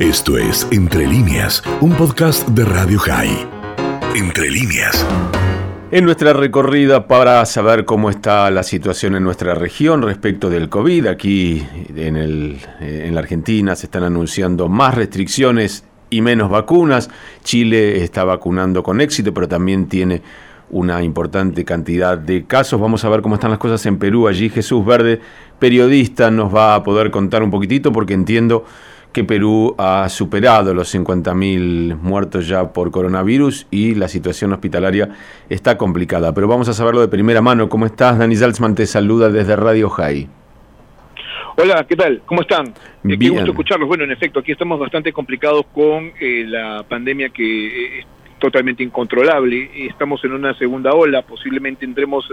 Esto es Entre líneas, un podcast de Radio High. Entre líneas. En nuestra recorrida para saber cómo está la situación en nuestra región respecto del COVID, aquí en, el, eh, en la Argentina se están anunciando más restricciones y menos vacunas. Chile está vacunando con éxito, pero también tiene una importante cantidad de casos. Vamos a ver cómo están las cosas en Perú. Allí Jesús Verde, periodista, nos va a poder contar un poquitito porque entiendo que Perú ha superado los 50.000 muertos ya por coronavirus y la situación hospitalaria está complicada. Pero vamos a saberlo de primera mano. ¿Cómo estás? Dani Salzman te saluda desde Radio High. Hola, ¿qué tal? ¿Cómo están? Bien. Qué gusto escucharlos. Bueno, en efecto, aquí estamos bastante complicados con eh, la pandemia que es totalmente incontrolable. Estamos en una segunda ola, posiblemente entremos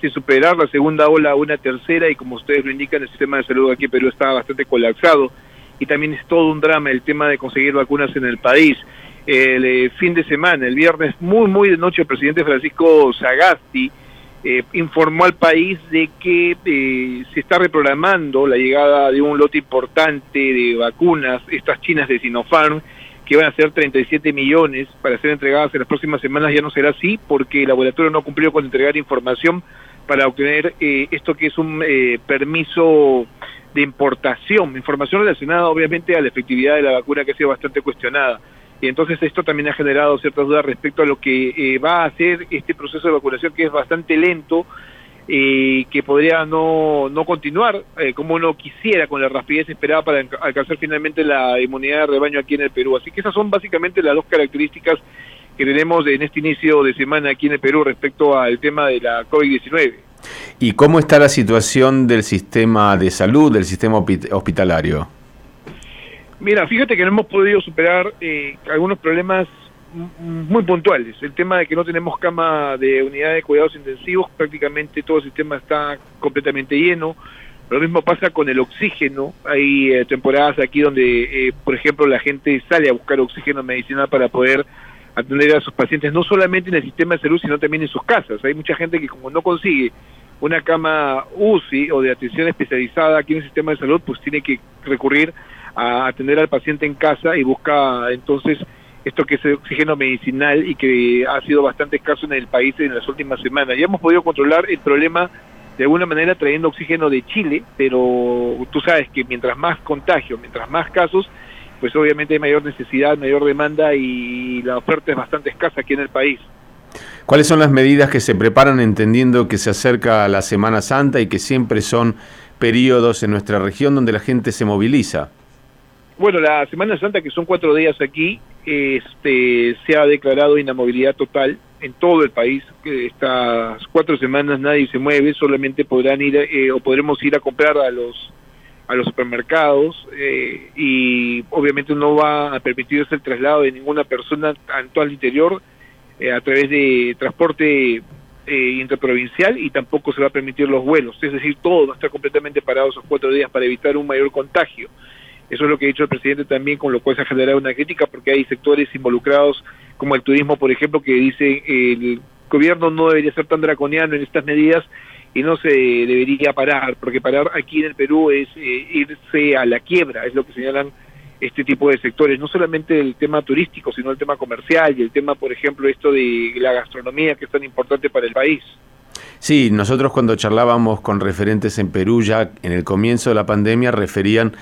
sin superar la segunda ola a una tercera y como ustedes lo indican, el sistema de salud aquí en Perú está bastante colapsado y también es todo un drama el tema de conseguir vacunas en el país. El eh, fin de semana, el viernes, muy, muy de noche, el presidente Francisco Sagasti eh, informó al país de que eh, se está reprogramando la llegada de un lote importante de vacunas, estas chinas de Sinopharm, que van a ser 37 millones para ser entregadas en las próximas semanas, ya no será así, porque el laboratorio no cumplió con entregar información para obtener esto que es un permiso de importación, información relacionada obviamente a la efectividad de la vacuna que ha sido bastante cuestionada. Y entonces esto también ha generado ciertas dudas respecto a lo que eh, va a hacer este proceso de vacunación que es bastante lento y que podría no, no continuar eh, como uno quisiera con la rapidez esperada para alcanzar finalmente la inmunidad de rebaño aquí en el Perú. Así que esas son básicamente las dos características que tenemos en este inicio de semana aquí en el Perú respecto al tema de la COVID-19. ¿Y cómo está la situación del sistema de salud, del sistema hospitalario? Mira, fíjate que no hemos podido superar eh, algunos problemas muy puntuales. El tema de que no tenemos cama de unidad de cuidados intensivos, prácticamente todo el sistema está completamente lleno. Lo mismo pasa con el oxígeno. Hay eh, temporadas aquí donde, eh, por ejemplo, la gente sale a buscar oxígeno medicinal para poder atender a sus pacientes, no solamente en el sistema de salud, sino también en sus casas. Hay mucha gente que como no consigue una cama UCI o de atención especializada aquí en el sistema de salud, pues tiene que recurrir a atender al paciente en casa y busca entonces esto que es el oxígeno medicinal y que ha sido bastante escaso en el país en las últimas semanas. Ya hemos podido controlar el problema de alguna manera trayendo oxígeno de Chile, pero tú sabes que mientras más contagio, mientras más casos, pues obviamente hay mayor necesidad, mayor demanda y la oferta es bastante escasa aquí en el país. ¿Cuáles son las medidas que se preparan entendiendo que se acerca la Semana Santa y que siempre son periodos en nuestra región donde la gente se moviliza? Bueno, la Semana Santa, que son cuatro días aquí, este, se ha declarado inamovilidad total en todo el país. Estas cuatro semanas nadie se mueve, solamente podrán ir eh, o podremos ir a comprar a los a los supermercados eh, y obviamente no va a permitirse el traslado de ninguna persona tanto al interior eh, a través de transporte eh, interprovincial y tampoco se va a permitir los vuelos. Es decir, todo va a estar completamente parado esos cuatro días para evitar un mayor contagio. Eso es lo que ha dicho el presidente también, con lo cual se ha generado una crítica porque hay sectores involucrados como el turismo, por ejemplo, que dice el gobierno no debería ser tan draconiano en estas medidas no se debería parar, porque parar aquí en el Perú es eh, irse a la quiebra, es lo que señalan este tipo de sectores, no solamente el tema turístico, sino el tema comercial y el tema, por ejemplo, esto de la gastronomía que es tan importante para el país. Sí, nosotros cuando charlábamos con referentes en Perú ya en el comienzo de la pandemia referían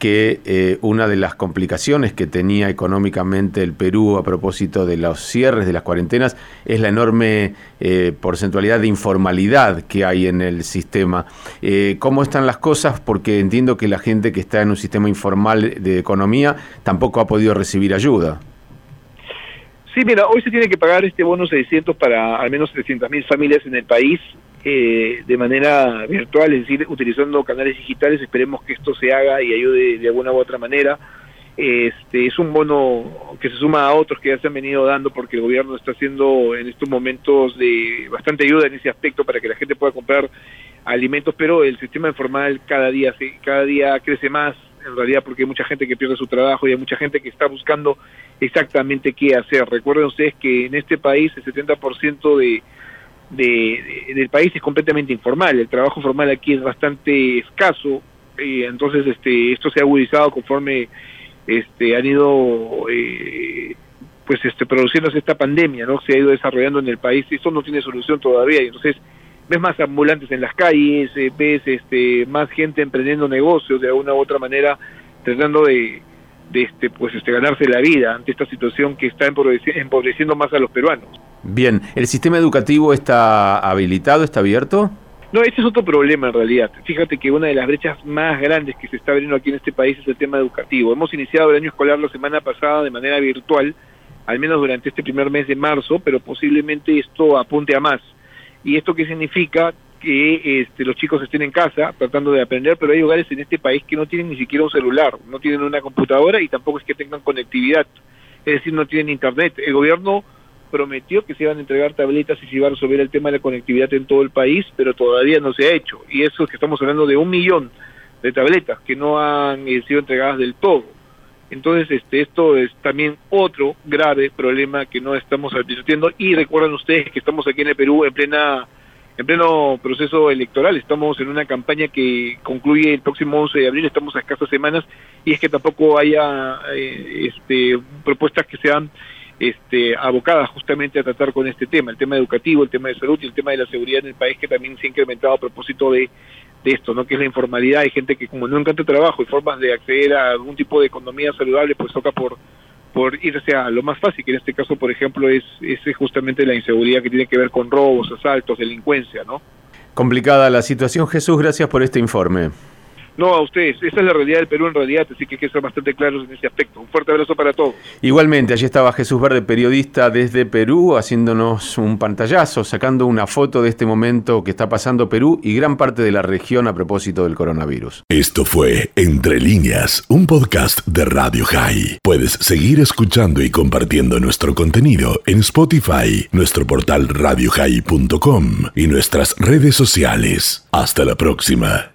que eh, una de las complicaciones que tenía económicamente el Perú a propósito de los cierres de las cuarentenas es la enorme eh, porcentualidad de informalidad que hay en el sistema. Eh, ¿Cómo están las cosas? Porque entiendo que la gente que está en un sistema informal de economía tampoco ha podido recibir ayuda. Sí, mira, hoy se tiene que pagar este bono 600 para al menos 300.000 familias en el país eh, de manera virtual, es decir, utilizando canales digitales. Esperemos que esto se haga y ayude de alguna u otra manera. Este es un bono que se suma a otros que ya se han venido dando porque el gobierno está haciendo en estos momentos de bastante ayuda en ese aspecto para que la gente pueda comprar alimentos, pero el sistema informal cada día cada día crece más en realidad porque hay mucha gente que pierde su trabajo y hay mucha gente que está buscando exactamente qué hacer. Recuerden ustedes que en este país el 70% de de, del país es completamente informal, el trabajo formal aquí es bastante escaso, y entonces este, esto se ha agudizado conforme este, han ido eh, pues este, produciéndose esta pandemia, ¿no? Se ha ido desarrollando en el país esto no tiene solución todavía. Y entonces ves más ambulantes en las calles, eh, ves este, más gente emprendiendo negocios de alguna u otra manera, tratando de, de este, pues este, ganarse la vida ante esta situación que está empobreciendo más a los peruanos. Bien, ¿el sistema educativo está habilitado, está abierto? No, ese es otro problema en realidad. Fíjate que una de las brechas más grandes que se está abriendo aquí en este país es el tema educativo. Hemos iniciado el año escolar la semana pasada de manera virtual, al menos durante este primer mes de marzo, pero posiblemente esto apunte a más. ¿Y esto qué significa? Que este, los chicos estén en casa tratando de aprender, pero hay hogares en este país que no tienen ni siquiera un celular, no tienen una computadora y tampoco es que tengan conectividad, es decir, no tienen internet. El gobierno prometió que se iban a entregar tabletas y se iba a resolver el tema de la conectividad en todo el país, pero todavía no se ha hecho. Y eso es que estamos hablando de un millón de tabletas que no han eh, sido entregadas del todo. Entonces, este, esto es también otro grave problema que no estamos advirtiendo. Y recuerdan ustedes que estamos aquí en el Perú en plena en pleno proceso electoral. Estamos en una campaña que concluye el próximo 11 de abril, estamos a escasas semanas, y es que tampoco haya eh, este, propuestas que sean este, abocada justamente a tratar con este tema, el tema educativo, el tema de salud y el tema de la seguridad en el país que también se ha incrementado a propósito de, esto, ¿no? que es la informalidad, hay gente que como no encanta trabajo y formas de acceder a algún tipo de economía saludable, pues toca por por irse a lo más fácil, que en este caso, por ejemplo, es, es justamente la inseguridad que tiene que ver con robos, asaltos, delincuencia, ¿no? Complicada la situación, Jesús, gracias por este informe. No, a ustedes. Esa es la realidad del Perú en realidad, así que hay que ser bastante claros en ese aspecto. Un fuerte abrazo para todos. Igualmente, allí estaba Jesús Verde, periodista desde Perú, haciéndonos un pantallazo, sacando una foto de este momento que está pasando Perú y gran parte de la región a propósito del coronavirus. Esto fue Entre líneas, un podcast de Radio High. Puedes seguir escuchando y compartiendo nuestro contenido en Spotify, nuestro portal radiohigh.com y nuestras redes sociales. Hasta la próxima.